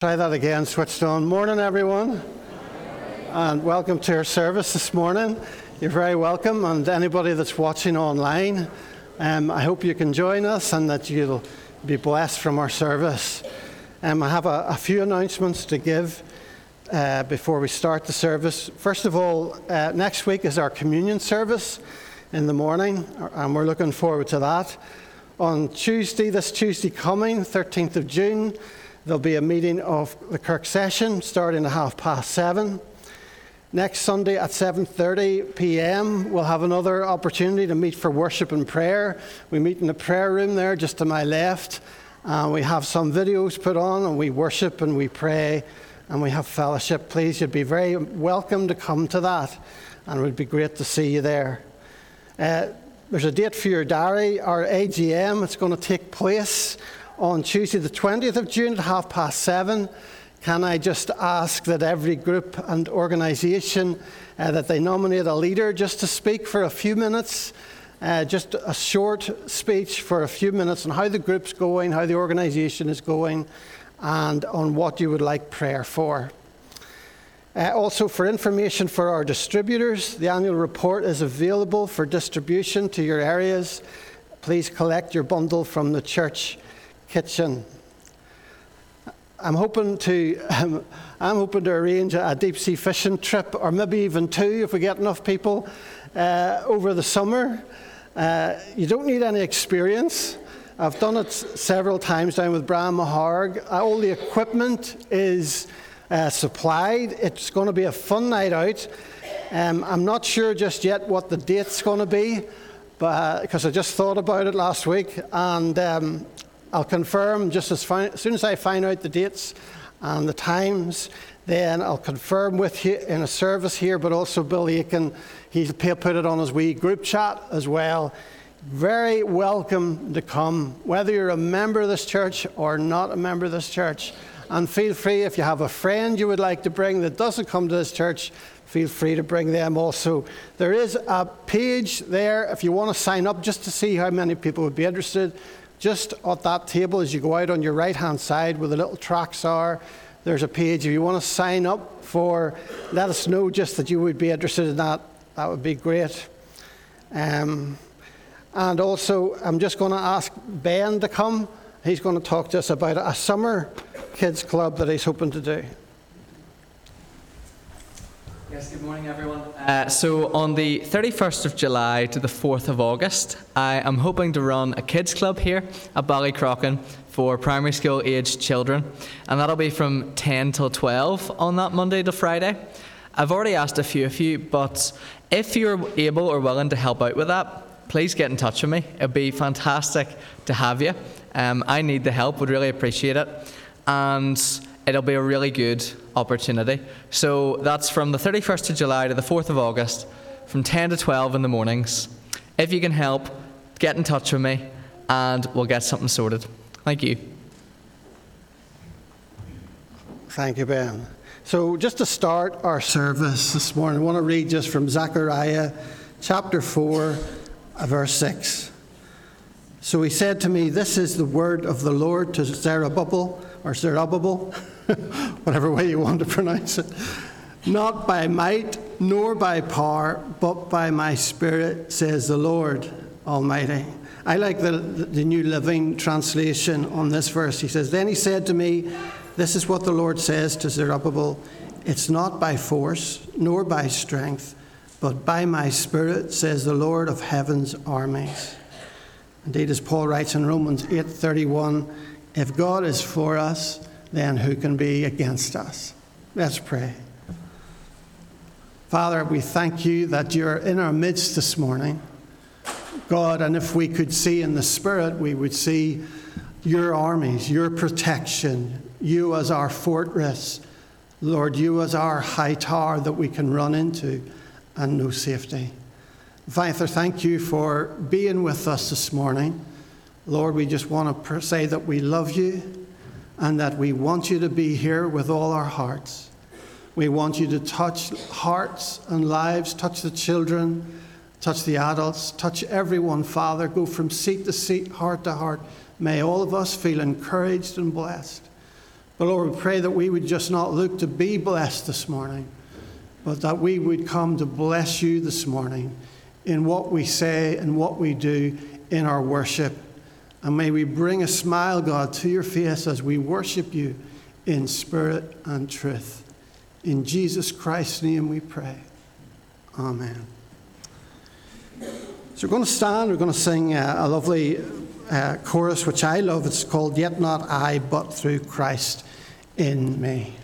Try that again, switched on. Morning, everyone, and welcome to our service this morning. You're very welcome, and anybody that's watching online, um, I hope you can join us and that you'll be blessed from our service. Um, I have a, a, few announcements to give uh, before we start the service. First of all, uh, next week is our communion service in the morning, and we're looking forward to that. On Tuesday, this Tuesday coming, 13th of June, There'll be a meeting of the Kirk session starting at half past seven. Next Sunday at 7:30 p.m., we'll have another opportunity to meet for worship and prayer. We meet in the prayer room there, just to my left. We have some videos put on, and we worship and we pray, and we have fellowship. Please, you'd be very welcome to come to that, and it would be great to see you there. Uh, there's a date for your diary, our AGM. It's going to take place on Tuesday, the 20th of June at half past seven. Can I just ask that every group and organisation uh, that they nominate a leader just to speak for a few minutes, uh, just a short speech for a few minutes on how the group's going, how the organisation is going, and on what you would like prayer for. Uh, also, for information for our distributors, the annual report is available for distribution to your areas. Please collect your bundle from the church kitchen. I'm hoping to, um, I'm hoping to arrange a deep sea fishing trip, or maybe even two if we get enough people uh, over the summer. Uh, you don't need any experience. I've done it several times down with Brian Maharg. Uh, all the equipment is uh, supplied. It's going to be a fun night out. Um, I'm not sure just yet what the date's going to be, because I just thought about it last week, and um, I'll confirm just as, fi- as soon as I find out the dates and the times, then I'll confirm with you in a service here, but also Bill Aiken, he'll put it on his wee group chat as well. Very welcome to come, whether you're a member of this church or not a member of this church. And feel free, if you have a friend you would like to bring that doesn't come to this church, feel free to bring them also. There is a page there if you want to sign up just to see how many people would be interested. Just at that table, as you go out on your right hand side where the little tracks are, there's a page. If you want to sign up for, let us know just that you would be interested in that. That would be great. Um, and also, I'm just going to ask Ben to come. He's going to talk to us about a summer kids club that he's hoping to do. Yes, good morning, everyone. Uh, so, on the 31st of July to the 4th of August, I am hoping to run a kids' club here at Ballycrochan for primary school aged children, and that'll be from 10 till 12 on that Monday to Friday. I've already asked a few of you, but if you're able or willing to help out with that, please get in touch with me. It'd be fantastic to have you. Um, I need the help, would really appreciate it. And it'll be a really good opportunity. So that's from the 31st of July to the 4th of August, from 10 to 12 in the mornings. If you can help, get in touch with me and we'll get something sorted. Thank you. Thank you, Ben. So, just to start our service this morning, I want to read just from Zechariah chapter 4, uh, verse 6. So he said to me, This is the word of the Lord to Zerubbabel, or Zerubbabel, whatever way you want to pronounce it. Not by might nor by power, but by my spirit, says the Lord Almighty. I like the, the New Living Translation on this verse. He says, Then he said to me, This is what the Lord says to Zerubbabel It's not by force nor by strength, but by my spirit, says the Lord of heaven's armies. Indeed, as Paul writes in Romans 8:31, if God is for us, then who can be against us? Let's pray. Father, we thank you that you're in our midst this morning. God, and if we could see in the Spirit, we would see your armies, your protection, you as our fortress. Lord, you as our high tower that we can run into and no safety. Father, thank you for being with us this morning. Lord, we just want to say that we love you and that we want you to be here with all our hearts. We want you to touch hearts and lives, touch the children, touch the adults, touch everyone, Father. Go from seat to seat, heart to heart. May all of us feel encouraged and blessed. But Lord, we pray that we would just not look to be blessed this morning, but that we would come to bless you this morning in what we say and what we do in our worship. And may we bring a smile, God, to your face as we worship you in spirit and truth. In Jesus Christ's name we pray. Amen. So we're going to stand, we're going to sing uh, a lovely uh, chorus which I love. It's called Yet Not I, but Through Christ in Me.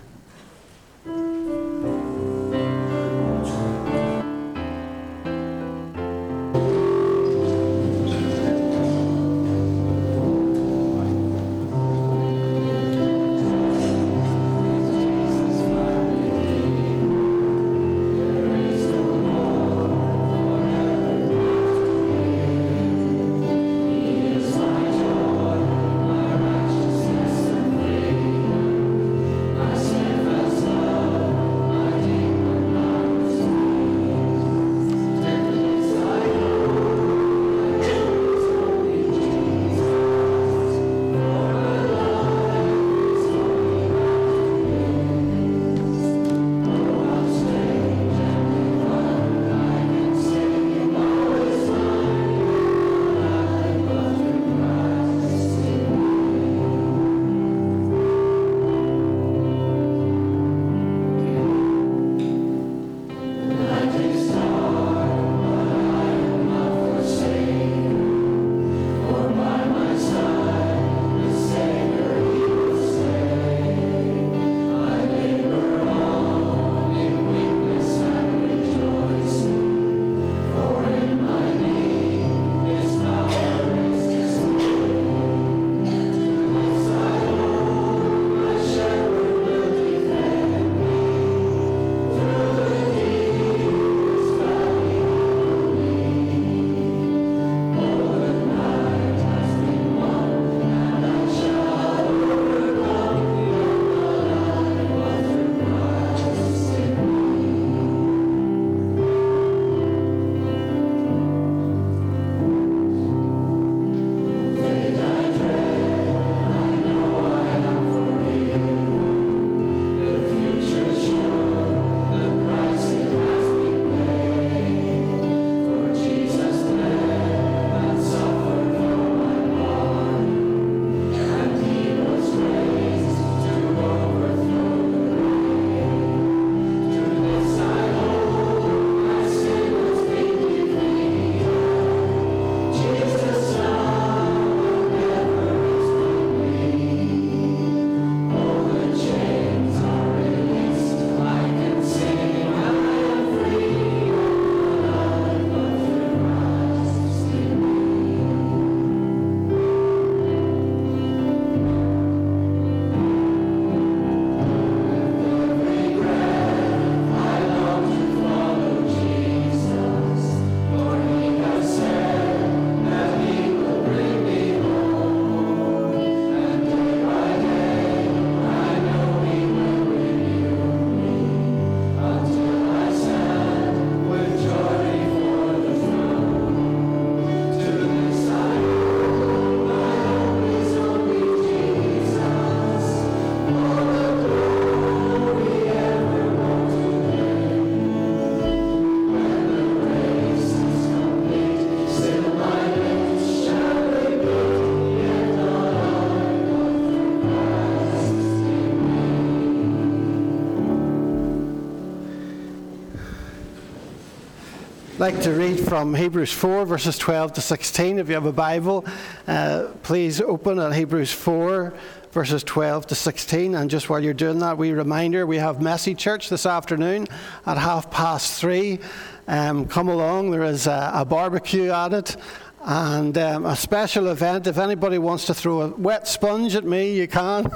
Like to read from Hebrews 4, verses 12 to 16. If you have a Bible, uh, please open at Hebrews 4, verses 12 to 16. And just while you're doing that, we reminder we have Messy Church this afternoon at half past three. Um, come along, there is a, a barbecue at it and um, a special event. If anybody wants to throw a wet sponge at me, you can.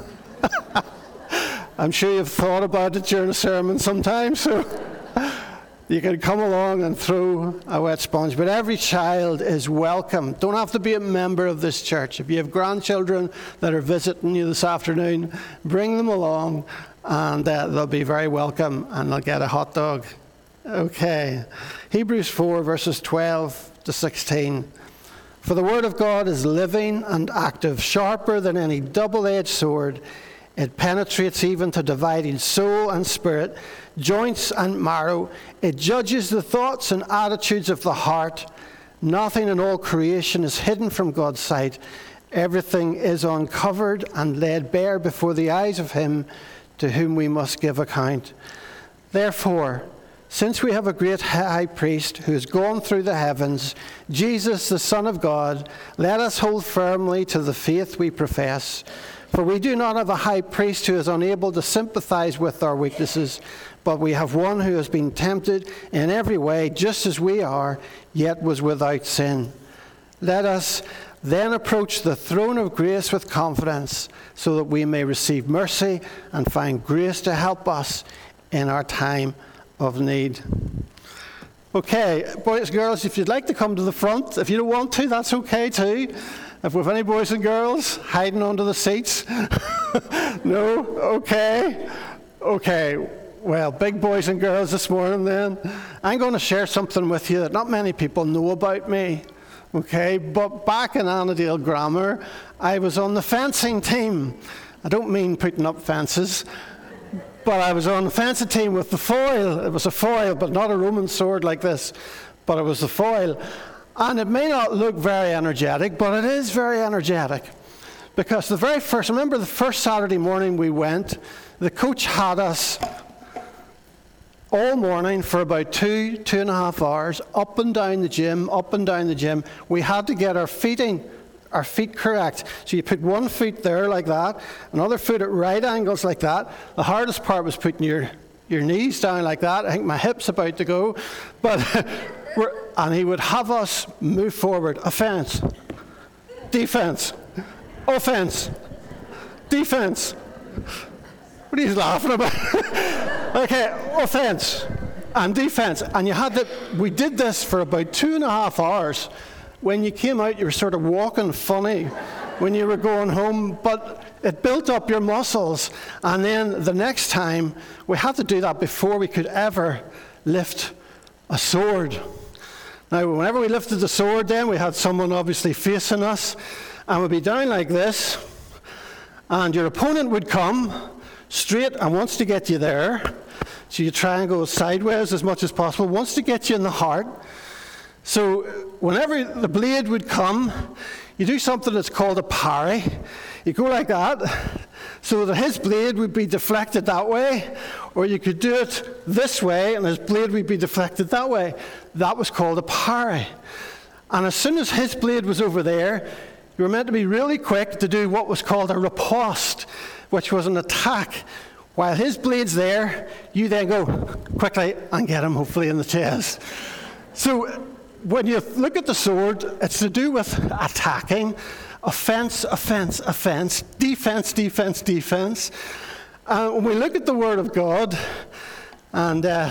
I'm sure you've thought about it during a sermon sometimes. So you can come along and throw a wet sponge, but every child is welcome. Don't have to be a member of this church. If you have grandchildren that are visiting you this afternoon, bring them along and uh, they'll be very welcome and they'll get a hot dog. Okay. Hebrews 4, verses 12 to 16. For the word of God is living and active, sharper than any double edged sword It penetrates even to dividing soul and spirit, joints and marrow. It judges the thoughts and attitudes of the heart. Nothing in all creation is hidden from God's sight. Everything is uncovered and laid bare before the eyes of Him to whom we must give account. Therefore, since we have a great high priest who has gone through the heavens, Jesus, the Son of God, let us hold firmly to the faith we profess. For we do not have a high priest who is unable to sympathize with our weaknesses, but we have one who has been tempted in every way, just as we are, yet was without sin. Let us then approach the throne of grace with confidence, so that we may receive mercy and find grace to help us in our time of need. Okay, boys and girls, if you'd like to come to the front, if you don't want to, that's okay too. If we've any boys and girls hiding under the seats, no? Okay. Okay. Well, big boys and girls this morning then. I'm going to share something with you that not many people know about me. Okay, but back in Annadale Grammar, I was on the fencing team. I don't mean putting up fences. But I was on the fencing team with the foil. It was a foil, but not a Roman sword like this, but it was the foil. And it may not look very energetic, but it is very energetic. Because the very first, remember the first Saturday morning we went, the coach had us all morning for about two, two and a half hours, up and down the gym, up and down the gym. We had to get our feeding our feet correct. So you put one foot there like that, another foot at right angles like that. The hardest part was putting your, your knees down like that. I think my hip's about to go. But and he would have us move forward. Offense, defense, offense, defense. What are you laughing about? okay, offense and defense. And you had to, we did this for about two and a half hours when you came out, you were sort of walking funny when you were going home, but it built up your muscles. And then the next time, we had to do that before we could ever lift a sword. Now, whenever we lifted the sword, then we had someone obviously facing us, and we'd be down like this, and your opponent would come straight and wants to get you there. So you try and go sideways as much as possible, wants to get you in the heart. So, whenever the blade would come, you do something that's called a parry. You go like that, so that his blade would be deflected that way, or you could do it this way, and his blade would be deflected that way. That was called a parry. And as soon as his blade was over there, you were meant to be really quick to do what was called a riposte, which was an attack. While his blade's there, you then go quickly and get him, hopefully, in the chest. So when you look at the sword, it's to do with attacking, offense, offense, offense, defense, defense, defense. Uh, when we look at the Word of God, and uh,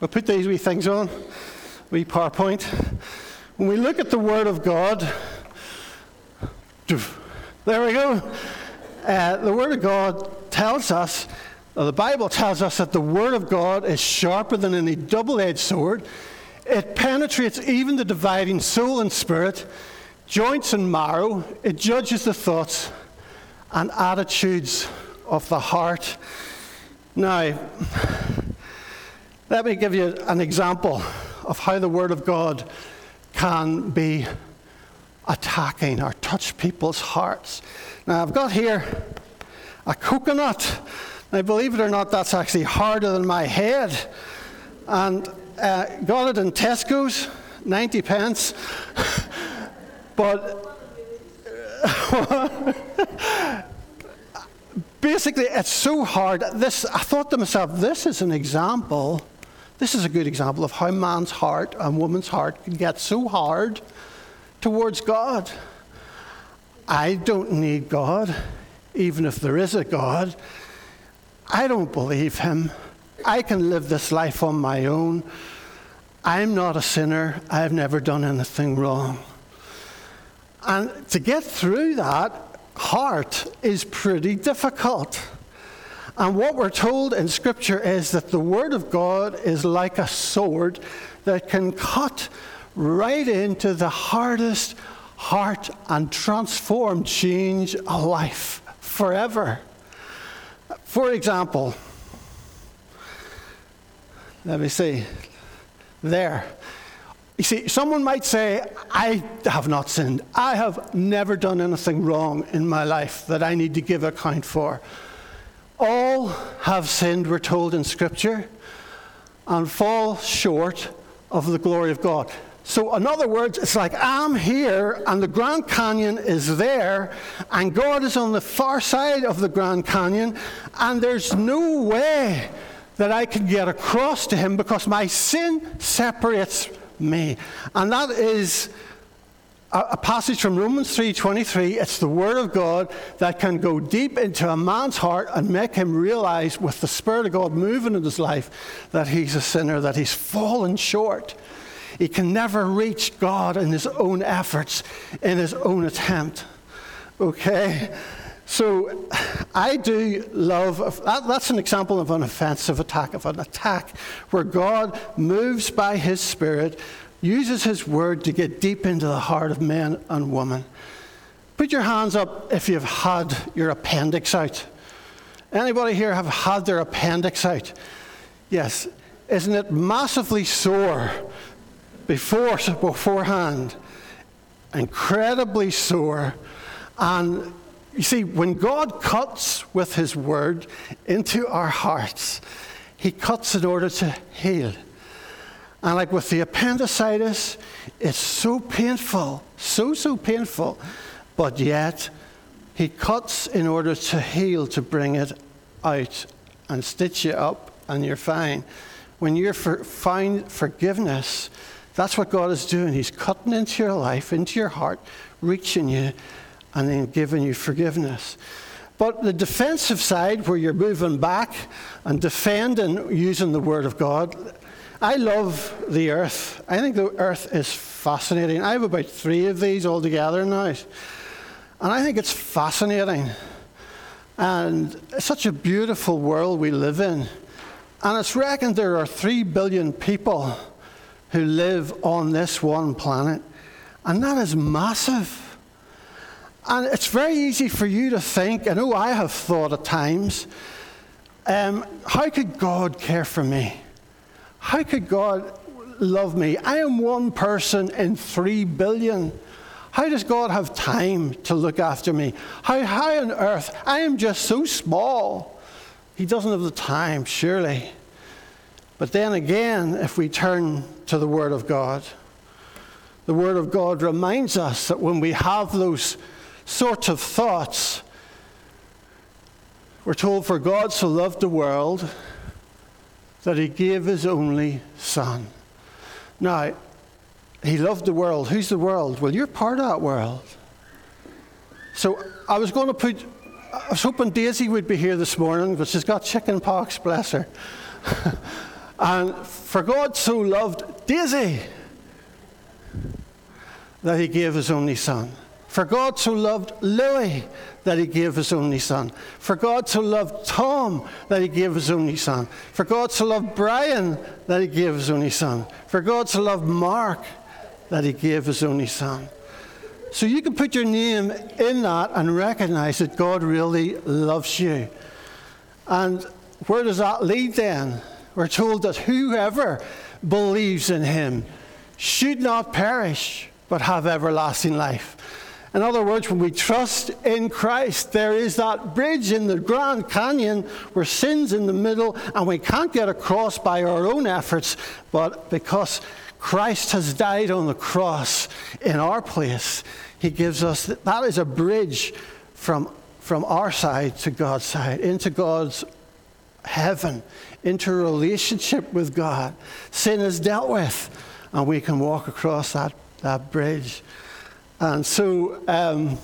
we'll put these wee things on, wee PowerPoint. When we look at the Word of God, there we go. Uh, the Word of God tells us, the Bible tells us that the Word of God is sharper than any double edged sword it penetrates even the dividing soul and spirit, joints and marrow. It judges the thoughts and attitudes of the heart. Now, let me give you an example of how the Word of God can be attacking or touch people's hearts. Now, I've got here a coconut. Now, believe it or not, that's actually harder than my head. And uh, got it in Tesco's, 90 pence. but basically, it's so hard. This, I thought to myself, this is an example. This is a good example of how man's heart and woman's heart can get so hard towards God. I don't need God, even if there is a God. I don't believe him. I can live this life on my own. I'm not a sinner. I've never done anything wrong. And to get through that heart is pretty difficult. And what we're told in Scripture is that the Word of God is like a sword that can cut right into the hardest heart and transform, change a life forever. For example, let me see, there. You see, someone might say, I have not sinned. I have never done anything wrong in my life that I need to give account for. All have sinned, we're told in Scripture, and fall short of the glory of God. So, in other words, it's like I'm here and the Grand Canyon is there, and God is on the far side of the Grand Canyon, and there's no way that I can get across to Him because my sin separates me. And that is a, passage from Romans 3:23. It's the word of God that can go deep into a man's heart and make him realize with the spirit of God moving in his life that he's a sinner, that he's fallen short. He can never reach God in his own efforts, in his own attempt. Okay? So I do love, that, that's an example of an offensive attack, of an attack where God moves by his Spirit, uses his word to get deep into the heart of men and women. Put your hands up if you've had your appendix out. Anybody here have had their appendix out? Yes. Isn't it massively sore before, beforehand? Incredibly sore. And you see, when God cuts with His word into our hearts, He cuts in order to heal. And like with the appendicitis, it's so painful, so, so painful, but yet He cuts in order to heal, to bring it out and stitch you up, and you're fine. When you for, find forgiveness, that's what God is doing. He's cutting into your life, into your heart, reaching you and then giving you forgiveness. But the defensive side, where you're moving back and defending using the Word of God, I love the earth. I think the earth is fascinating. I have about three of these all together now. And I think it's fascinating. And it's such a beautiful world we live in. And it's reckoned there are three billion people who live on this one planet. And that is massive. And it's very easy for you to think, I know I have thought at times, um, how could God care for me? How could God love me? I am one person in three billion. How does God have time to look after me? How, high on earth? I am just so small. He doesn't have the time, surely. But then again, if we turn to the Word of God, the Word of God reminds us that when we have those sorts of thoughts. We're told, For God so loved the world that he gave his only Son. Now, he loved the world. Who's the world? Well, you're part of that world. So I was going to put, I was hoping Daisy would be here this morning, but she's got chicken pox, bless her. and for God so loved Daisy that he gave his only Son. For God so loved Louis that he gave his only son. For God so loved Tom that he gave his only son. For God so loved Brian that he gave his only son. For God so loved Mark that he gave his only son. So you can put your name in that and recognize that God really loves you. And where does that lead then? We're told that whoever believes in him should not perish, but have everlasting life. In other words, when we trust in Christ, there is that bridge in the Grand Canyon where sin's in the middle and we can't get across by our own efforts, but because Christ has died on the cross in our place, He gives us that is a bridge from, from our side to God's side, into God's heaven, into relationship with God. Sin is dealt with, and we can walk across that, that bridge. And so, um,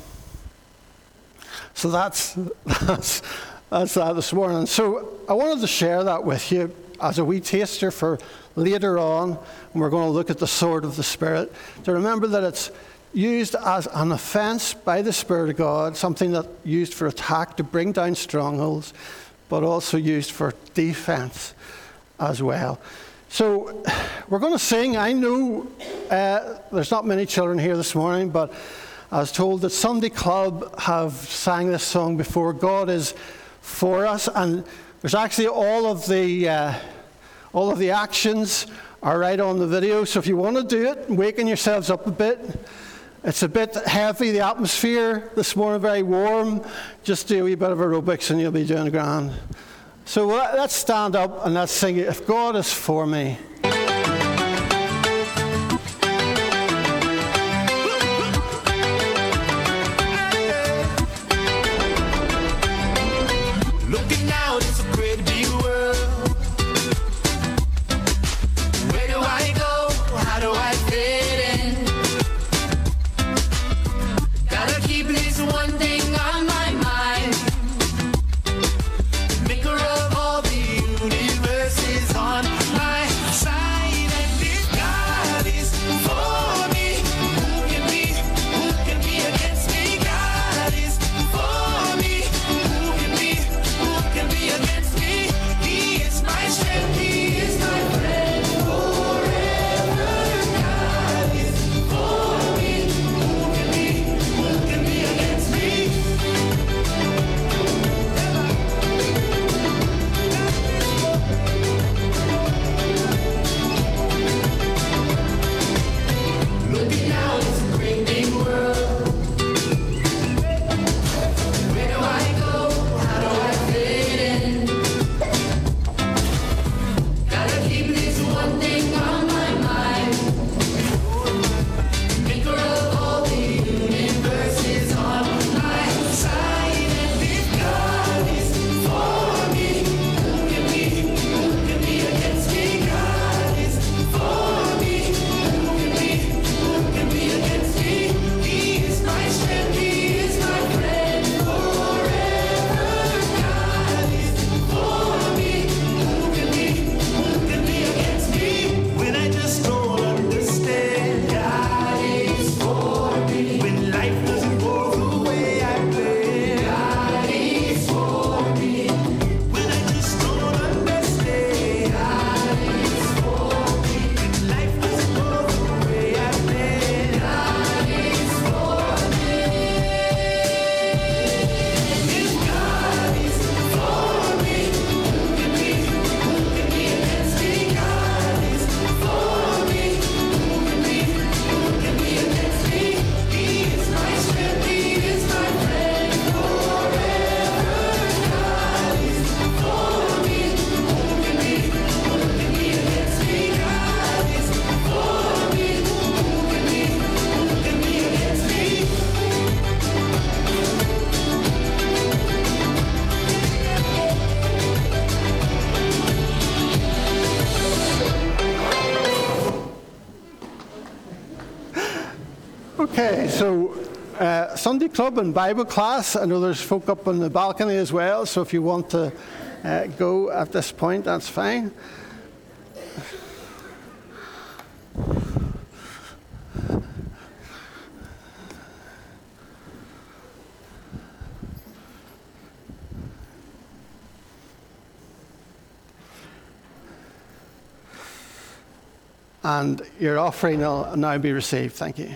so that's, that's, that's that this morning. So I wanted to share that with you as a wee taster for later on, and we're going to look at the sword of the Spirit, to remember that it's used as an offense by the Spirit of God, something that used for attack to bring down strongholds, but also used for defense as well. So we're going to sing. I know uh, there's not many children here this morning, but I was told that Sunday Club have sang this song before. God is for us. And there's actually all of the uh, all of the actions are right on the video. So if you want to do it, waking yourselves up a bit. It's a bit heavy, the atmosphere this morning, very warm. Just do a wee bit of aerobics and you'll be doing grand. So let's stand up and let's sing it. If God is for me. Club and Bible class. I know there's folk up on the balcony as well, so if you want to uh, go at this point, that's fine. And your offering will now be received. Thank you.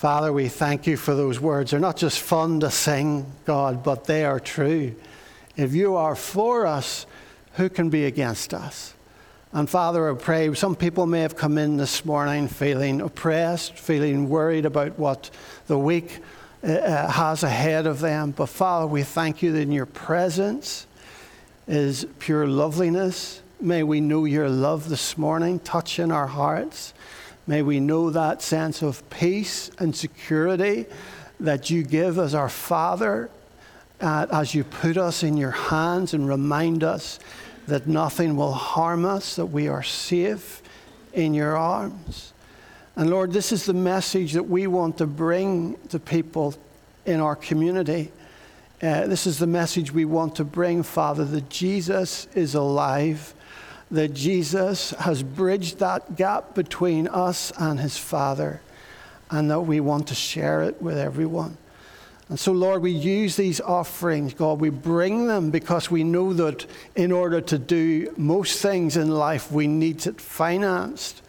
Father, we thank you for those words. They're not just fun to sing, God, but they are true. If you are for us, who can be against us? And Father, I pray some people may have come in this morning feeling oppressed, feeling worried about what the week uh, uh has ahead of them. But Father, we thank you that in your presence is pure loveliness. May we know your love this morning, touch in our hearts. May we know that sense of peace and security that you give as our Father, uh, as you put us in your hands and remind us that nothing will harm us, that we are safe in your arms. And Lord, this is the message that we want to bring to people in our community. Uh, this is the message we want to bring, Father, that Jesus is alive that Jesus has bridged that gap between us and his Father, and that we want to share it with everyone. And so, Lord, we use these offerings, God. We bring them because we know that in order to do most things in life, we need it financed.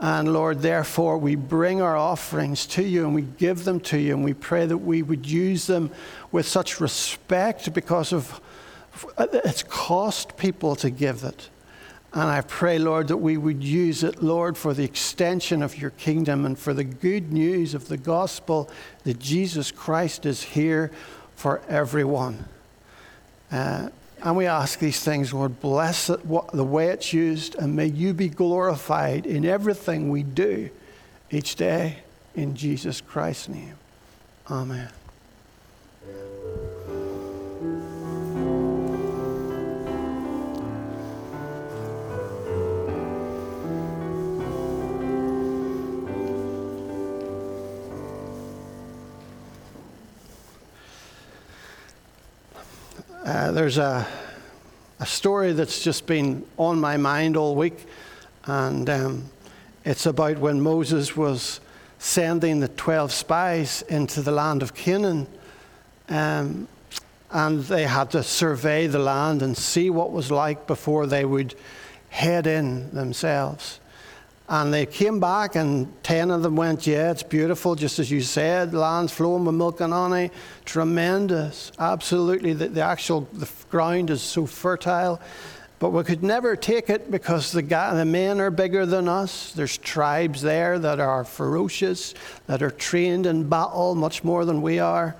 And Lord, therefore, we bring our offerings to you and we give them to you, and we pray that we would use them with such respect because of it's cost people to give it. And I pray, Lord, that we would use it, Lord, for the extension of your kingdom and for the good news of the gospel that Jesus Christ is here for everyone. Uh, and we ask these things, Lord, bless it, what, the way it's used, and may you be glorified in everything we do each day. In Jesus Christ's name. Amen. Uh, there's a, a story that's just been on my mind all week, and um, it's about when Moses was sending the 12 spies into the land of Canaan. Um, and they had to survey the land and see what was like before they would head in themselves. And they came back, and 10 of them went, Yeah, it's beautiful, just as you said. Land's flowing with milk and honey. Tremendous. Absolutely. The, the actual the ground is so fertile. But we could never take it because the, guy, the men are bigger than us. There's tribes there that are ferocious, that are trained in battle much more than we are.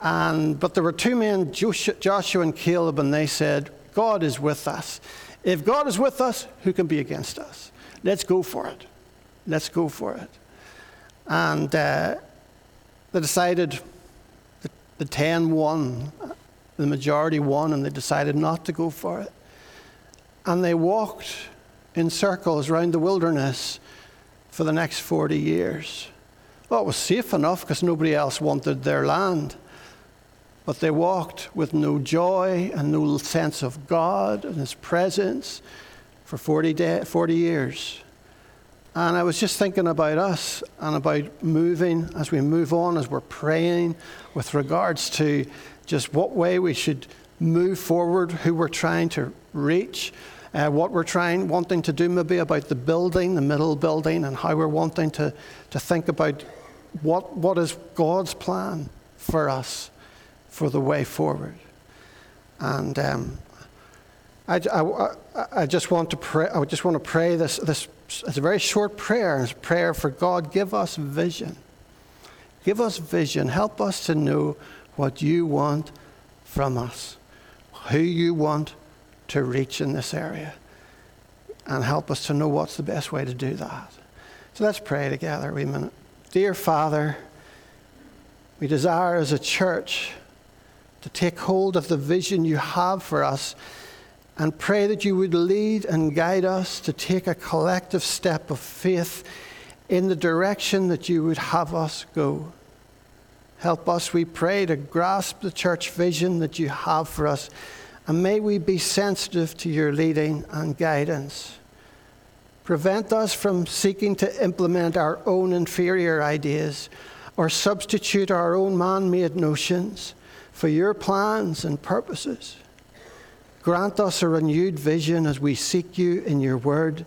And, but there were two men, Joshua and Caleb, and they said, God is with us. If God is with us, who can be against us? Let's go for it. Let's go for it. And uh, they decided the, the 10 won, the majority won, and they decided not to go for it. And they walked in circles around the wilderness for the next 40 years. Well, it was safe enough because nobody else wanted their land. But they walked with no joy and no sense of God and His presence for 40, day, 40 years. And I was just thinking about us and about moving as we move on, as we're praying with regards to just what way we should move forward, who we're trying to reach, uh, what we're trying, wanting to do maybe about the building, the middle building, and how we're wanting to, to think about what, what is God's plan for us for the way forward. And um, I, I, I, just want to pray. I just want to pray this. This it's a very short prayer. It's a prayer for God. Give us vision. Give us vision. Help us to know what you want from us, who you want to reach in this area, and help us to know what's the best way to do that. So let's pray together. We minute. Dear Father, we desire as a church to take hold of the vision you have for us and pray that you would lead and guide us to take a collective step of faith in the direction that you would have us go. Help us, we pray, to grasp the church vision that you have for us, and may we be sensitive to your leading and guidance. Prevent us from seeking to implement our own inferior ideas or substitute our own man made notions for your plans and purposes. Grant us a renewed vision as we seek you in your word.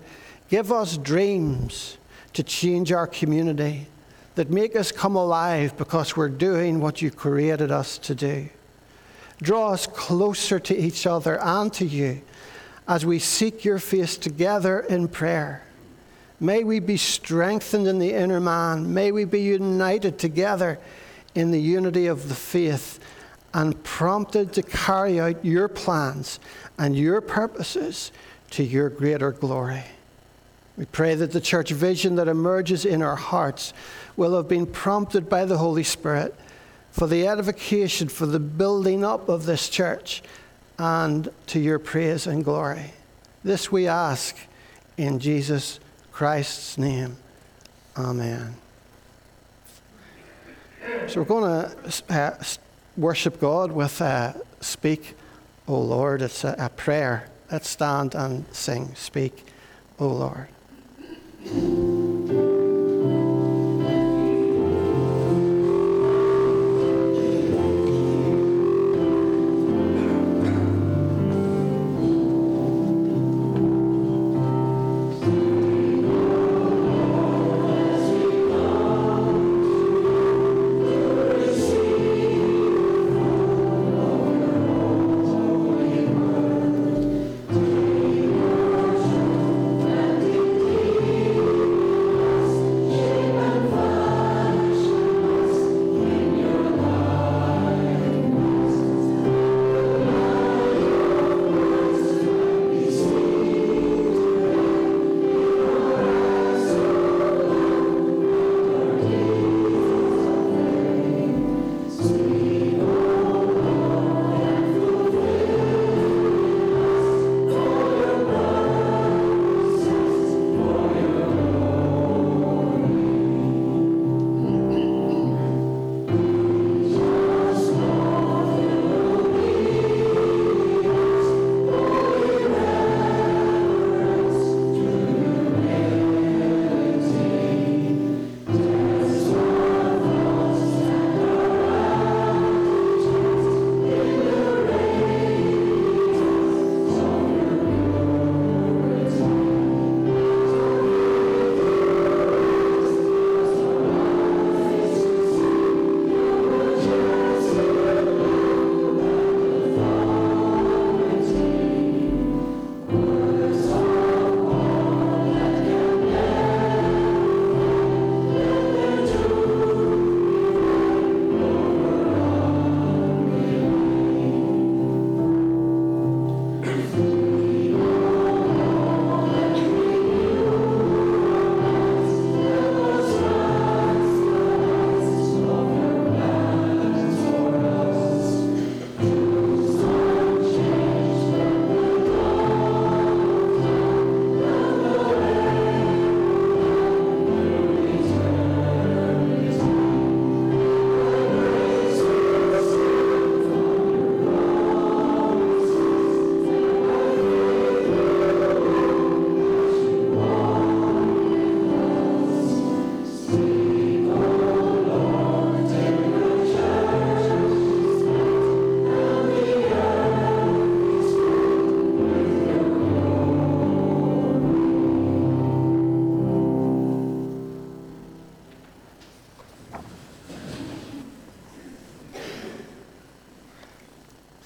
Give us dreams to change our community that make us come alive because we're doing what you created us to do. Draw us closer to each other and to you as we seek your face together in prayer. May we be strengthened in the inner man. May we be united together in the unity of the faith and prompted to carry out your plans and your purposes to your greater glory. We pray that the church vision that emerges in our hearts will have been prompted by the Holy Spirit for the edification, for the building up of this church, and to your praise and glory. This we ask in Jesus Christ's name. Amen. So we're going to uh, worship God with uh, Speak, O Lord. It's a, a prayer. Let's stand and sing, Speak, O Lord.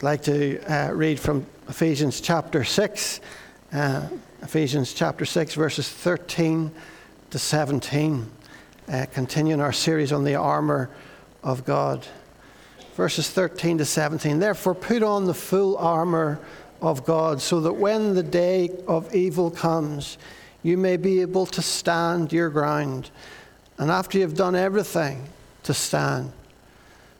Like to uh, read from Ephesians chapter 6, uh, Ephesians chapter 6, verses 13 to 17, uh, continuing our series on the armor of God. Verses 13 to 17. Therefore, put on the full armor of God, so that when the day of evil comes, you may be able to stand your ground. And after you've done everything, to stand.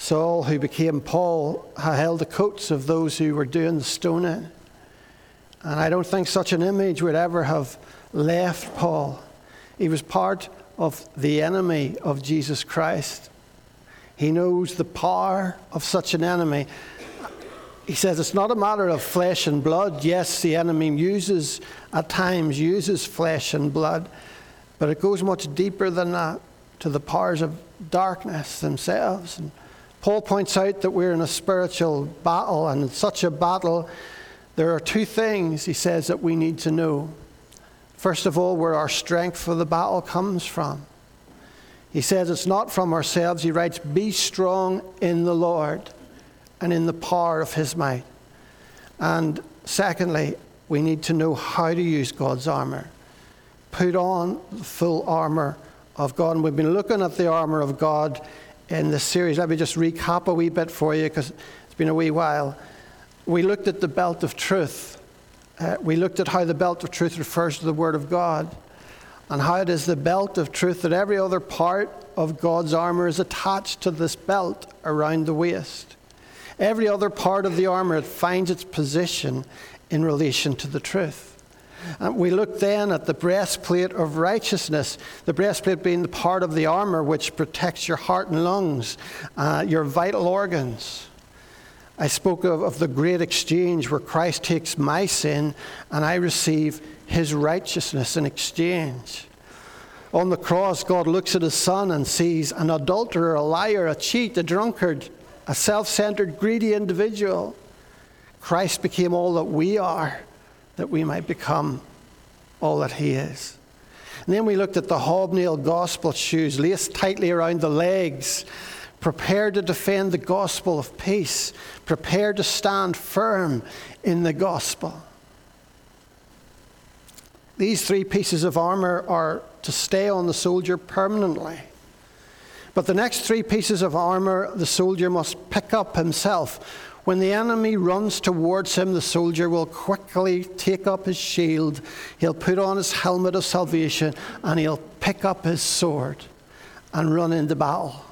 Saul, who became Paul, held the coats of those who were doing the stoning. And I don't think such an image would ever have left Paul. He was part of the enemy of Jesus Christ. He knows the power of such an enemy. He says it's not a matter of flesh and blood. Yes, the enemy uses, at times, uses flesh and blood, but it goes much deeper than that to the powers of darkness themselves. And Paul points out that we're in a spiritual battle, and in such a battle, there are two things, he says, that we need to know. First of all, where our strength for the battle comes from. He says it's not from ourselves. He writes, Be strong in the Lord and in the power of his might. And secondly, we need to know how to use God's armor. Put on the full armor of God. And we've been looking at the armor of God in this series. Let me just recap a wee bit for you because it's been a wee while. We looked at the belt of truth. Uh, we looked at how the belt of truth refers to the Word of God and how it is the belt of truth that every other part of God's armor is attached to this belt around the waist. Every other part of the armor finds its position in relation to the truth. And we look then at the breastplate of righteousness, the breastplate being the part of the armor which protects your heart and lungs, uh, your vital organs. I spoke of, of the great exchange where Christ takes my sin and I receive his righteousness in exchange. On the cross, God looks at his son and sees an adulterer, a liar, a cheat, a drunkard, a self centered, greedy individual. Christ became all that we are that we might become all that He is. And then we looked at the hobnail gospel shoes laced tightly around the legs, prepared to defend the gospel of peace, prepared to stand firm in the gospel. These three pieces of armor are to stay on the soldier permanently. But the next three pieces of armor, the soldier must pick up himself when the enemy runs towards him, the soldier will quickly take up his shield, he'll put on his helmet of salvation, and he'll pick up his sword and run into battle.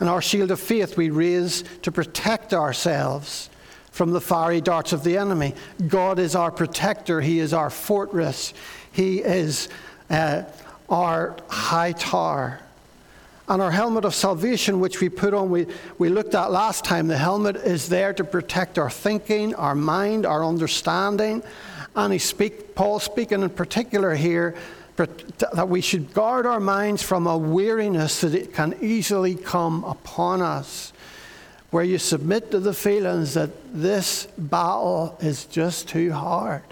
And our shield of faith we raise to protect ourselves from the fiery darts of the enemy. God is our protector, He is our fortress, He is uh, our high tower. And our helmet of salvation, which we put on, we, we looked at last time, the helmet is there to protect our thinking, our mind, our understanding. And he speak, Paul speaking in particular here that we should guard our minds from a weariness that it can easily come upon us, where you submit to the feelings that this battle is just too hard.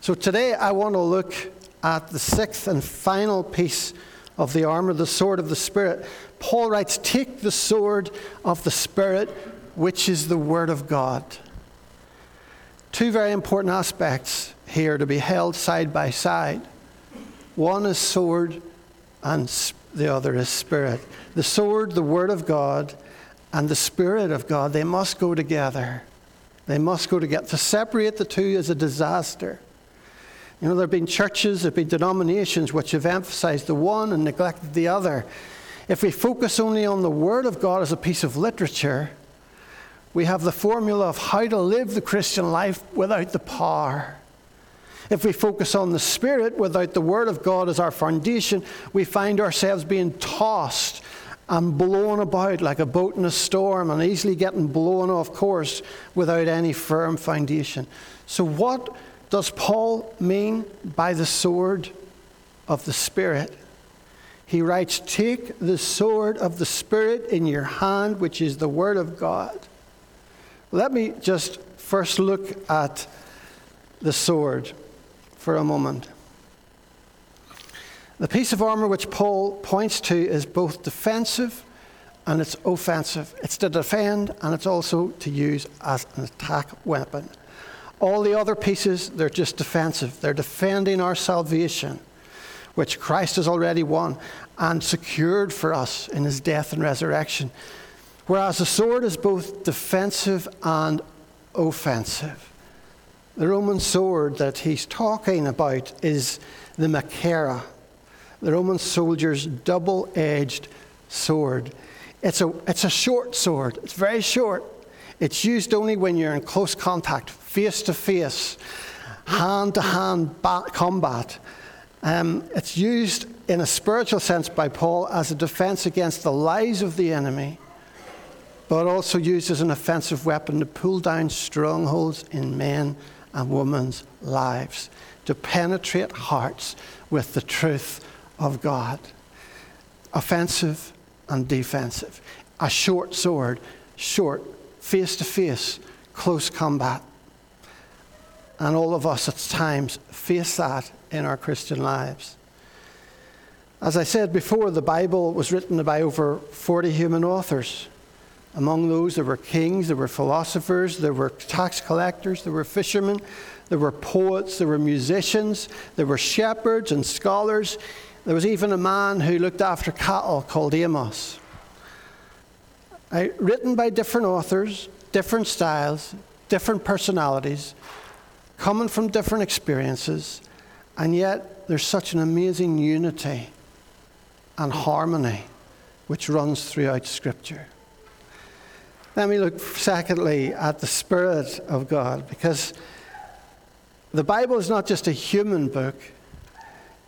So today I want to look at the sixth and final piece of the armor, the sword of the Spirit. Paul writes, Take the sword of the Spirit, which is the Word of God. Two very important aspects here to be held side by side. One is sword, and the other is spirit. The sword, the Word of God, and the Spirit of God, they must go together. They must go together. To separate the two is a disaster. You know, there have been churches, there have been denominations which have emphasized the one and neglected the other. If we focus only on the Word of God as a piece of literature, we have the formula of how to live the Christian life without the power. If we focus on the Spirit without the Word of God as our foundation, we find ourselves being tossed and blown about like a boat in a storm and easily getting blown off course without any firm foundation. So, what does Paul mean by the sword of the Spirit? He writes, Take the sword of the Spirit in your hand, which is the Word of God. Let me just first look at the sword for a moment. The piece of armor which Paul points to is both defensive and it's offensive. It's to defend and it's also to use as an attack weapon. All the other pieces, they're just defensive. They're defending our salvation, which Christ has already won and secured for us in his death and resurrection. Whereas the sword is both defensive and offensive. The Roman sword that he's talking about is the Machaira, the Roman soldier's double edged sword. It's a, it's a short sword, it's very short. It's used only when you're in close contact, face to face, hand to hand combat. Um, it's used in a spiritual sense by Paul as a defense against the lies of the enemy, but also used as an offensive weapon to pull down strongholds in men and women's lives, to penetrate hearts with the truth of God. Offensive and defensive. A short sword, short, face to face, close combat. And all of us at times face that in our Christian lives. As I said before, the Bible was written by over 40 human authors. Among those, there were kings, there were philosophers, there were tax collectors, there were fishermen, there were poets, there were musicians, there were shepherds and scholars. There was even a man who looked after cattle called Amos. Written by different authors, different styles, different personalities, coming from different experiences, and yet there's such an amazing unity and harmony which runs throughout Scripture. Let me look, secondly, at the Spirit of God, because the Bible is not just a human book,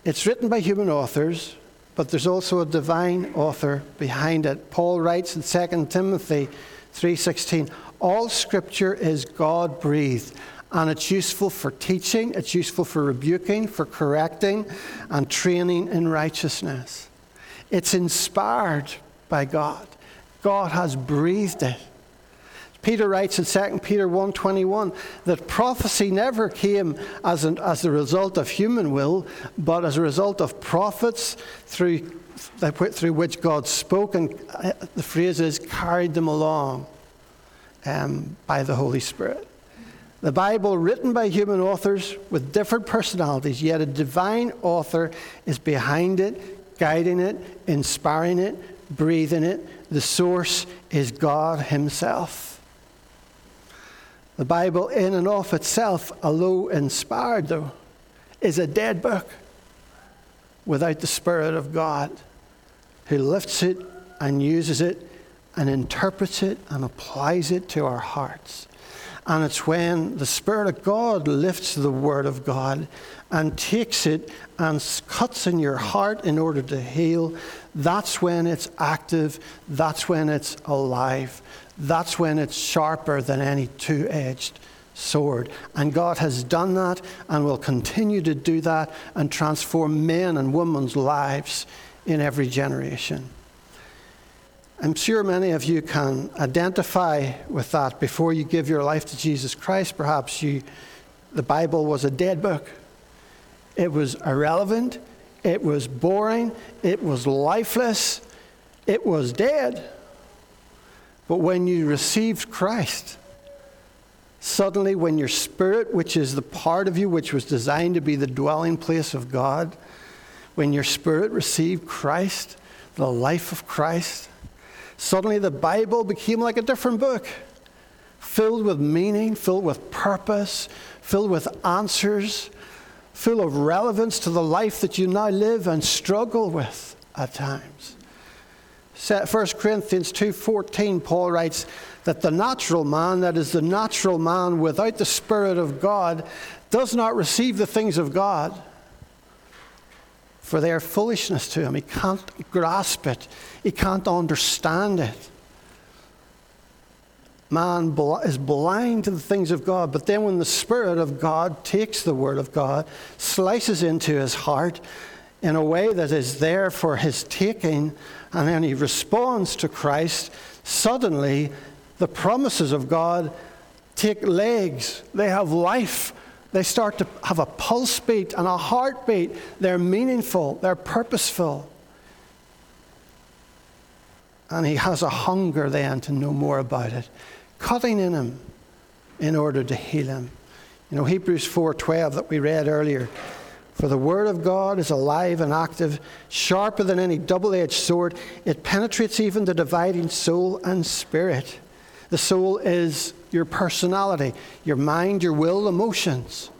it's written by human authors, but there's also a divine author behind it. Paul writes in 2 Timothy 3:16, "All scripture is God-breathed and it's useful for teaching, it's useful for rebuking, for correcting, and training in righteousness. It's inspired by God. God has breathed it. Peter writes in 2 Peter 1.21 that prophecy never came as, an, as the result of human will, but as a result of prophets through, through which God spoke, and uh, the phrase is carried them along um, by the Holy Spirit. The Bible, written by human authors with different personalities, yet a divine author is behind it, guiding it, inspiring it, breathing it. The source is God Himself. The Bible, in and of itself, although inspired, though, is a dead book without the Spirit of God who lifts it and uses it and interprets it and applies it to our hearts. And it's when the Spirit of God lifts the Word of God and takes it and cuts in your heart in order to heal, that's when it's active, that's when it's alive, that's when it's sharper than any two edged sword. And God has done that and will continue to do that and transform men and women's lives in every generation. I'm sure many of you can identify with that before you give your life to Jesus Christ. Perhaps you, the Bible was a dead book. It was irrelevant. It was boring. It was lifeless. It was dead. But when you received Christ, suddenly, when your spirit, which is the part of you which was designed to be the dwelling place of God, when your spirit received Christ, the life of Christ, Suddenly, the Bible became like a different book, filled with meaning, filled with purpose, filled with answers, full of relevance to the life that you now live and struggle with at times. 1 Corinthians 2:14 Paul writes that the natural man that is the natural man without the spirit of God does not receive the things of God for they are foolishness to him. He can't grasp it, he can't understand it. Man is blind to the things of God, but then when the Spirit of God takes the Word of God, slices into his heart in a way that is there for his taking, and then he responds to Christ, suddenly the promises of God take legs, they have life they start to have a pulse beat and a heartbeat. They're meaningful, they're purposeful. And he has a hunger then to know more about it, cutting in him in order to heal him. You know, Hebrews 4:12 that we read earlier. For the word of God is alive and active, sharper than any double-edged sword. It penetrates even the dividing soul and spirit. The soul is your personality, your mind, your will, emotions.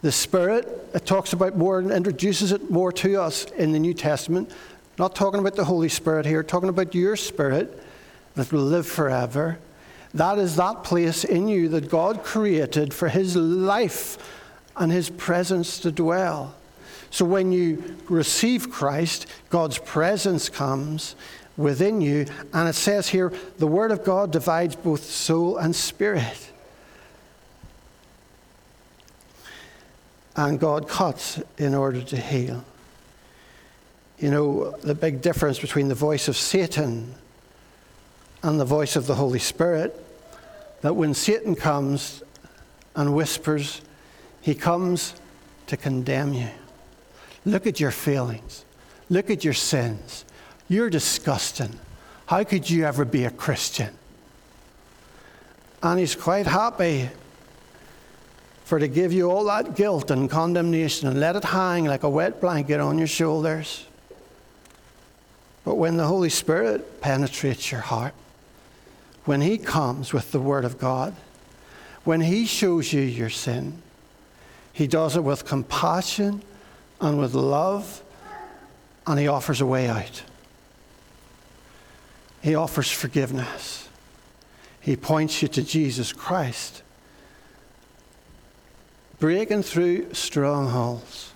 The Spirit, it talks about more and introduces it more to us in the New Testament. Not talking about the Holy Spirit here, talking about your spirit that will live forever. That is that place in you that God created for His life and His presence to dwell. So when you receive Christ, God's presence comes within you. And it says here the Word of God divides both soul and spirit. And God cuts in order to heal. You know, the big difference between the voice of Satan and the voice of the Holy Spirit, that when Satan comes and whispers, he comes to condemn you. Look at your feelings. Look at your sins. You're disgusting. How could you ever be a Christian? And he's quite happy for to give you all that guilt and condemnation and let it hang like a wet blanket on your shoulders. But when the Holy Spirit penetrates your heart, when He comes with the Word of God, when He shows you your sin, He does it with compassion and with love, and He offers a way out. He offers forgiveness. He points you to Jesus Christ, breaking through strongholds.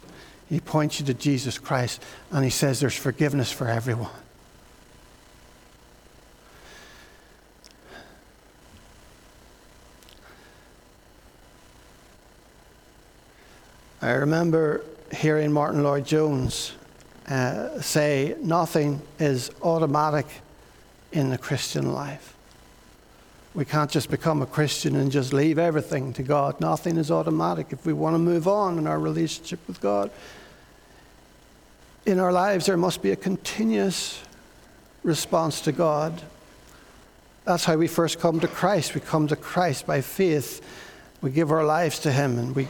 He points you to Jesus Christ, and He says there's forgiveness for everyone. I remember hearing Martyn Lloyd-Jones uh, say, Nothing is automatic in the Christian life. We can't just become a Christian and just leave everything to God. Nothing is automatic. If we want to move on in our relationship with God, in our lives, there must be a continuous response to God. That's how we first come to Christ. We come to Christ by faith. We give our lives to Him and we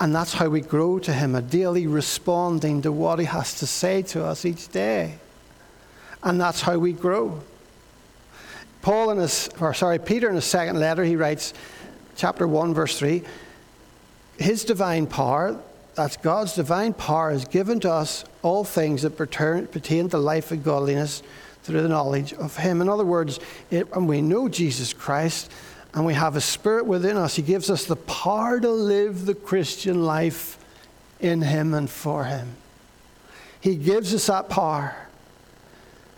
and that's how we grow to Him, a daily responding to what He has to say to us each day. And that's how we grow. Paul in his, or sorry, Peter in his second letter, he writes, chapter 1, verse 3, His divine power, that's God's divine power, is given to us all things that pertain, pertain to life and godliness through the knowledge of Him. In other words, it, we know Jesus Christ, and we have a spirit within us. He gives us the power to live the Christian life in Him and for Him. He gives us that power.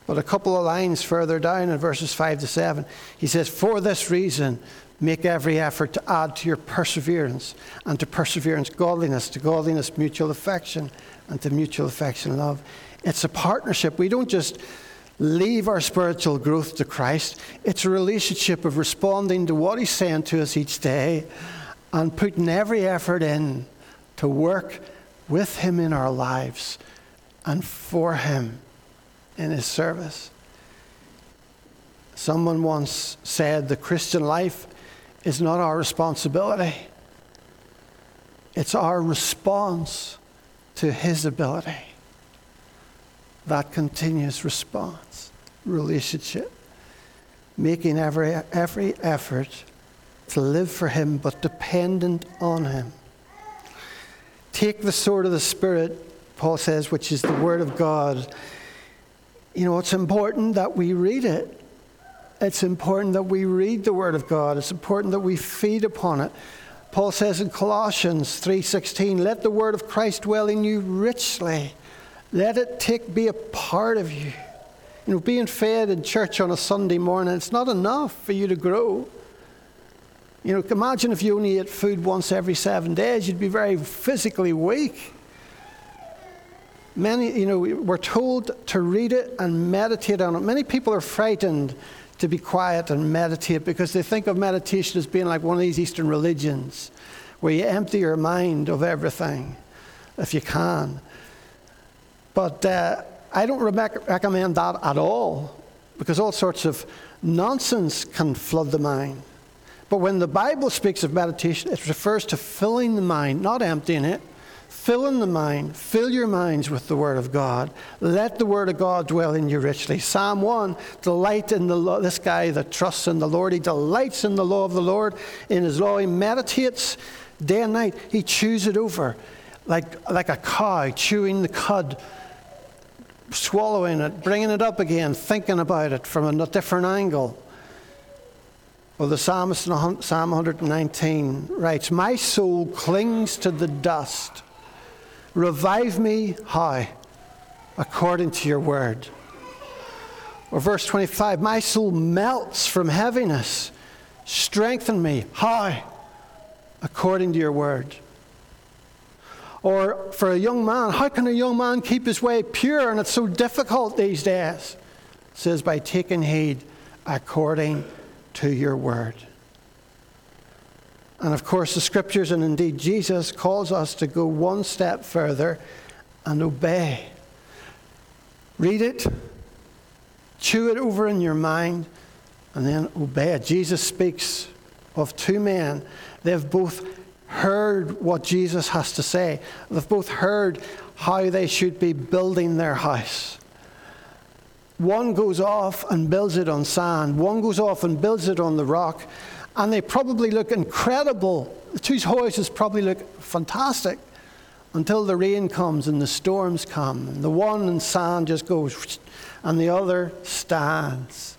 But a couple of lines further down in verses 5 to 7, he says, For this reason, make every effort to add to your perseverance, and to perseverance, godliness, to godliness, mutual affection, and to mutual affection, love. It's a partnership. We don't just leave our spiritual growth to Christ. It's a relationship of responding to what He's saying to us each day and putting every effort in to work with Him in our lives and for Him in His service. Someone once said the Christian life is not our responsibility, it's our response to His ability. That continuous response relationship, making every, every effort to live for Him but dependent on Him. Take the sword of the Spirit, Paul says, which is the Word of God. You know, it's important that we read it. It's important that we read the Word of God. It's important that we feed upon it. Paul says in Colossians 3:16, "Let the word of Christ dwell in you richly. Let it take be a part of you." You know, being fed in church on a Sunday morning, it's not enough for you to grow. You know, imagine if you only ate food once every seven days, you'd be very physically weak. Many, you know, we're told to read it and meditate on it. Many people are frightened to be quiet and meditate because they think of meditation as being like one of these Eastern religions where you empty your mind of everything if you can. But uh, I don't re- recommend that at all because all sorts of nonsense can flood the mind. But when the Bible speaks of meditation, it refers to filling the mind, not emptying it. Filling the mind, fill your minds with the Word of God. Let the Word of God dwell in you richly. Psalm 1 Delight in the law. This guy that trusts in the Lord, he delights in the law of the Lord. In his law, he meditates day and night. He chews it over like, like a cow chewing the cud swallowing it, bringing it up again, thinking about it from a different angle. Well, the psalmist in Psalm 119 writes, My soul clings to the dust. Revive me, how? According to your word. Or verse 25, my soul melts from heaviness. Strengthen me, how? According to your word. Or for a young man, how can a young man keep his way pure? And it's so difficult these days. It says, by taking heed according to your word. And of course, the scriptures and indeed Jesus calls us to go one step further and obey. Read it, chew it over in your mind, and then obey. Jesus speaks of two men. They've both heard what Jesus has to say, they've both heard how they should be building their house. One goes off and builds it on sand, one goes off and builds it on the rock, and they probably look incredible. The two houses probably look fantastic until the rain comes and the storms come. And the one in sand just goes, and the other stands.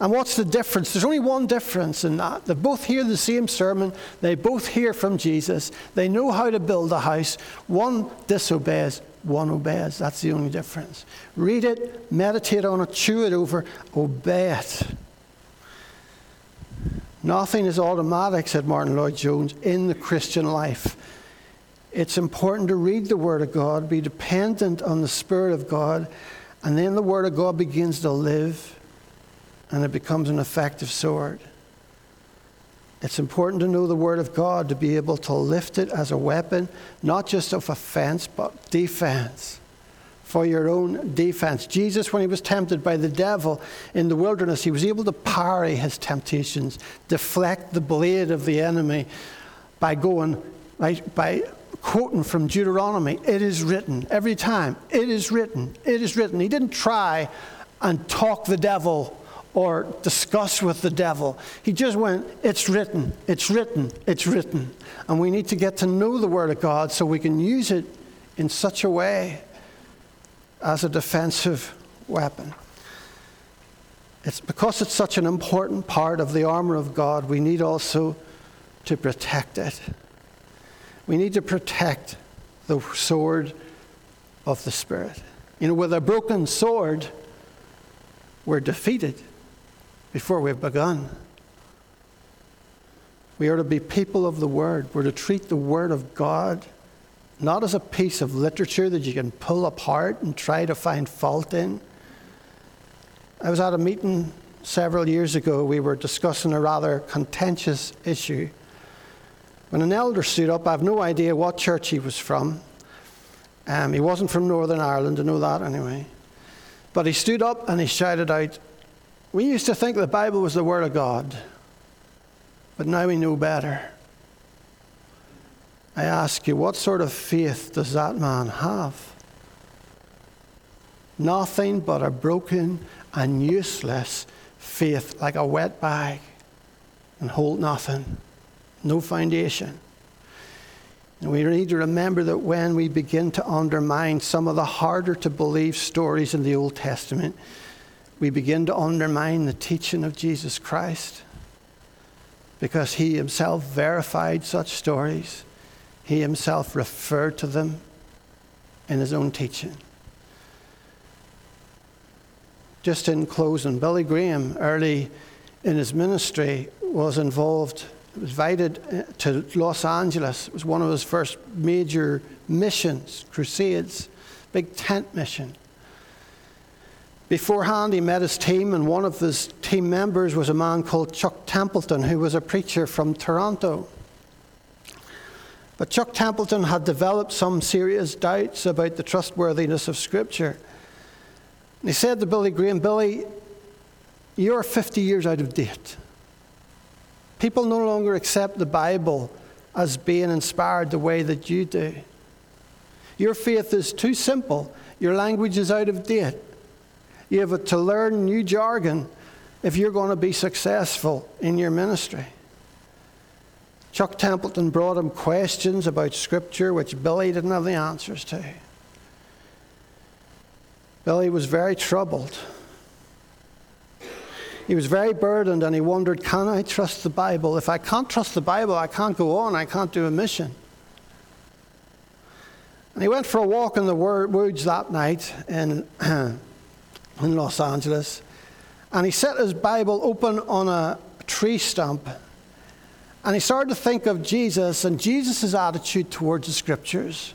And what's the difference? There's only one difference in that. They both hear the same sermon, they both hear from Jesus, they know how to build a house. One disobeys, one obeys. That's the only difference. Read it, meditate on it, chew it over, obey it. Nothing is automatic, said Martyn Lloyd-Jones, in the Christian life. It's important to read the Word of God, be dependent on the Spirit of God, and then the Word of God begins to live and it becomes an effective sword. It's important to know the Word of God to be able to lift it as a weapon, not just of offense, but defense for your own defense. Jesus, when he was tempted by the devil in the wilderness, he was able to parry his temptations, deflect the blade of the enemy by going, right, by quoting from Deuteronomy, it is written, every time, it is written, it is written. He didn't try and talk the devil or discuss with the devil. He just went, It's written, it's written, it's written. And we need to get to know the Word of God so we can use it in such a way as a defensive weapon. It's because it's such an important part of the armor of God, we need also to protect it. We need to protect the sword of the Spirit. You know, with a broken sword, we're defeated before we've begun. We are to be people of the Word. We're to treat the Word of God not as a piece of literature that you can pull apart and try to find fault in. I was at a meeting several years ago. We were discussing a rather contentious issue. When an elder stood up, I have no idea what church he was from. Um, he wasn't from Northern Ireland, I know that anyway. But he stood up and he shouted out, We used to think the Bible was the Word of God, but now we know better. I ask you, what sort of faith does that man have? Nothing but a broken and useless faith, like a wet bag, and hold nothing, no foundation. And we need to remember that when we begin to undermine some of the harder to believe stories in the Old Testament, we begin to undermine the teaching of Jesus Christ because he himself verified such stories. He himself referred to them in his own teaching. Just in closing, Billy Graham, early in his ministry, was involved, was invited uh, to Los Angeles. It was one of his first major missions, crusades, big tent mission. Beforehand, he met his team, and one of his team members was a man called Chuck Templeton, who was a preacher from Toronto. But Chuck Templeton had developed some serious doubts about the trustworthiness of Scripture. And he said to Billy Graham, Billy, you're 50 years out of date. People no longer accept the Bible as being inspired the way that you do. Your faith is too simple. Your language is out of date. You have to learn new jargon if you're going to be successful in your ministry. Chuck Templeton brought him questions about Scripture which Billy didn't have the answers to. Billy was very troubled. He was very burdened and he wondered can I trust the Bible? If I can't trust the Bible, I can't go on, I can't do a mission. And he went for a walk in the woods that night in, in Los Angeles. And he set his Bible open on a tree stump. And he started to think of Jesus and Jesus' attitude towards the scriptures.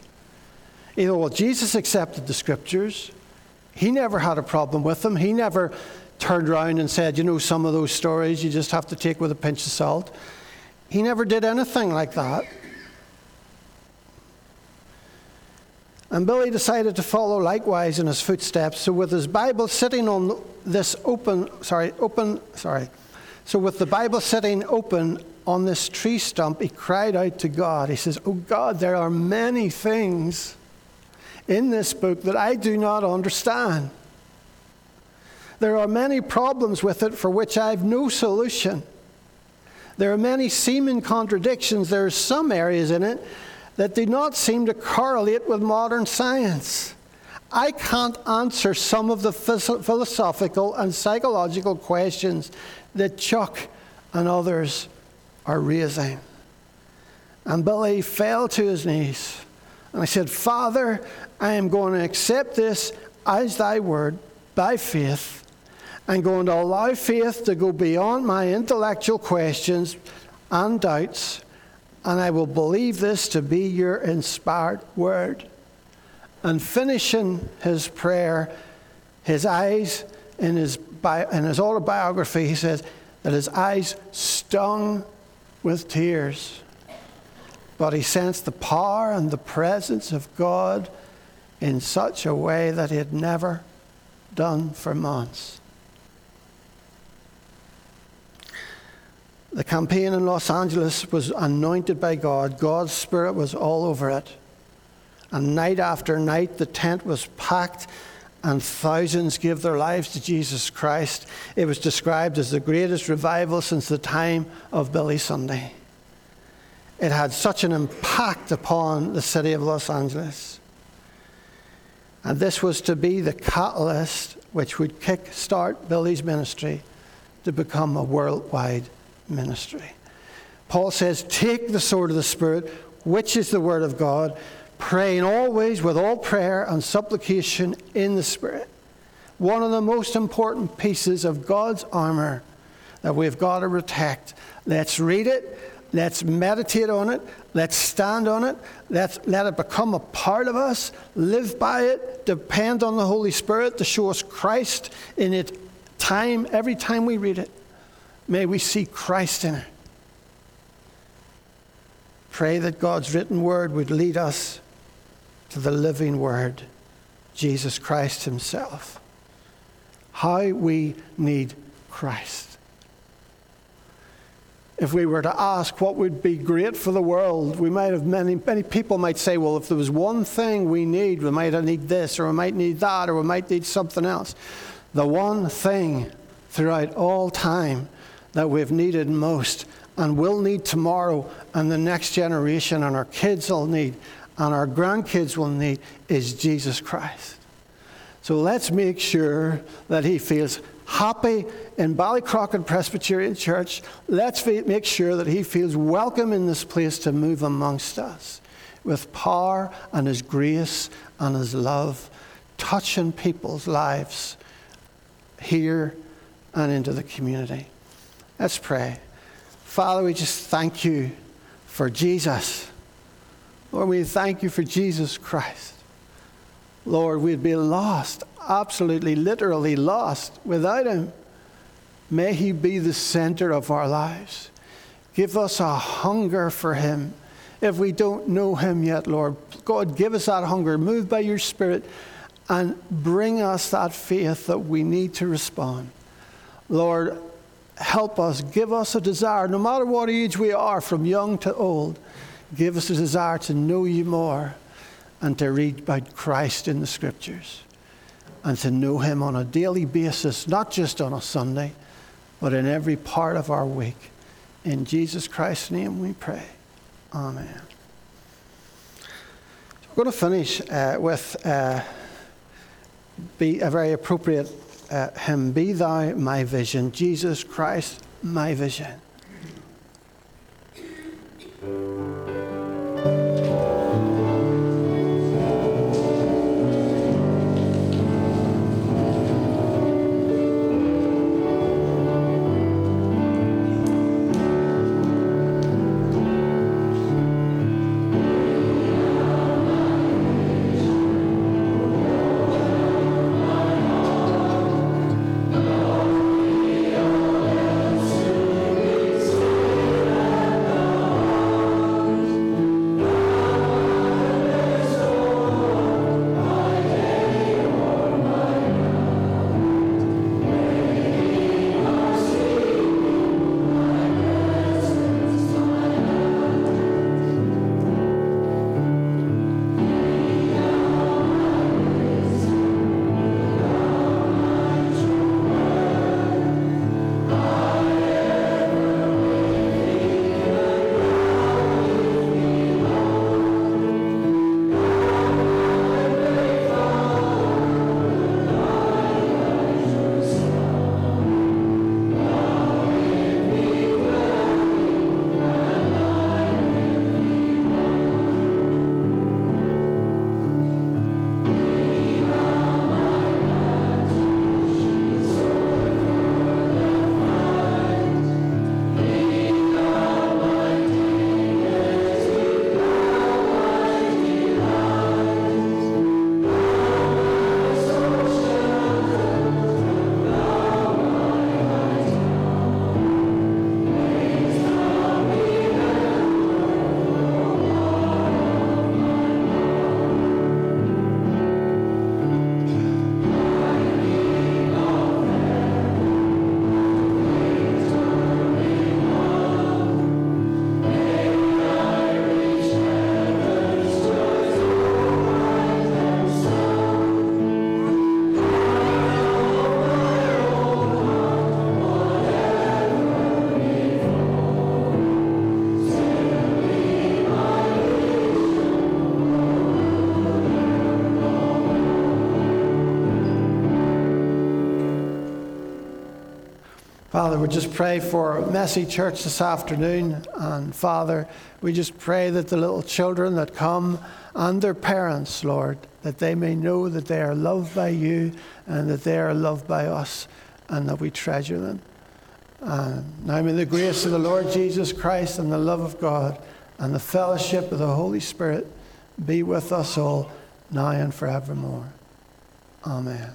You know, well, Jesus accepted the scriptures. He never had a problem with them. He never turned around and said, you know, some of those stories you just have to take with a pinch of salt. He never did anything like that. And Billy decided to follow likewise in his footsteps. So with his Bible sitting on this open, sorry, open, sorry. So with the Bible sitting open on this tree stump, he cried out to God. He says, Oh God, there are many things in this book that I do not understand. There are many problems with it for which I have no solution. There are many seeming contradictions. There are some areas in it that do not seem to correlate with modern science. I can't answer some of the philosophical and psychological questions that Chuck and others are raising. And Billy fell to his knees. And I said, Father, I am going to accept this as thy word by faith. I'm going to allow faith to go beyond my intellectual questions and doubts, and I will believe this to be your inspired word. And finishing his prayer, his eyes in his, in his autobiography, he says that his eyes stung with tears. But he sensed the power and the presence of God in such a way that he had never done for months. The campaign in Los Angeles was anointed by God. God's Spirit was all over it. And night after night, the tent was packed and thousands gave their lives to Jesus Christ. It was described as the greatest revival since the time of Billy Sunday. It had such an impact upon the city of Los Angeles. And this was to be the catalyst which would kick-start Billy's ministry to become a worldwide ministry. Paul says, Take the sword of the Spirit, which is the Word of God, praying always with all prayer and supplication in the Spirit. One of the most important pieces of God's armor that we've got to protect. Let's read it. Let's meditate on it. Let's stand on it. Let's let it become a part of us. Live by it. Depend on the Holy Spirit to show us Christ in it time, every time we read it. May we see Christ in it. Pray that God's written word would lead us to the living word, Jesus Christ Himself. How we need Christ. If we were to ask what would be great for the world, we might have many, many people might say, well, if there was one thing we need, we might need this, or we might need that, or we might need something else. The one thing throughout all time that we've needed most and will need tomorrow, and the next generation and our kids will need, and our grandkids will need is Jesus Christ. So let's make sure that He feels happy in Ballycrochan Presbyterian Church. Let's make sure that He feels welcome in this place to move amongst us with power and His grace and His love, touching people's lives here and into the community. Let's pray. Father, we just thank you for Jesus. Lord, we thank you for Jesus Christ. Lord, we'd be lost, absolutely, literally lost without him. May he be the center of our lives. Give us a hunger for him. If we don't know him yet, Lord, God, give us that hunger. Move by your Spirit and bring us that faith that we need to respond. Lord, help us, give us a desire, no matter what age we are, from young to old, give us a desire to know you more and to read about Christ in the scriptures and to know him on a daily basis, not just on a Sunday, but in every part of our week. In Jesus Christ's name we pray. Amen. we're going to finish uh, with uh, be a very appropriate uh, hymn, Be thou my vision. Jesus Christ, my vision. Father, we just pray for Messy Church this afternoon. And Father, we just pray that the little children that come and their parents, Lord, that they may know that they are loved by you and that they are loved by us and that we treasure them. And now may the grace of the Lord Jesus Christ and the love of God and the fellowship of the Holy Spirit be with us all now and forevermore. Amen.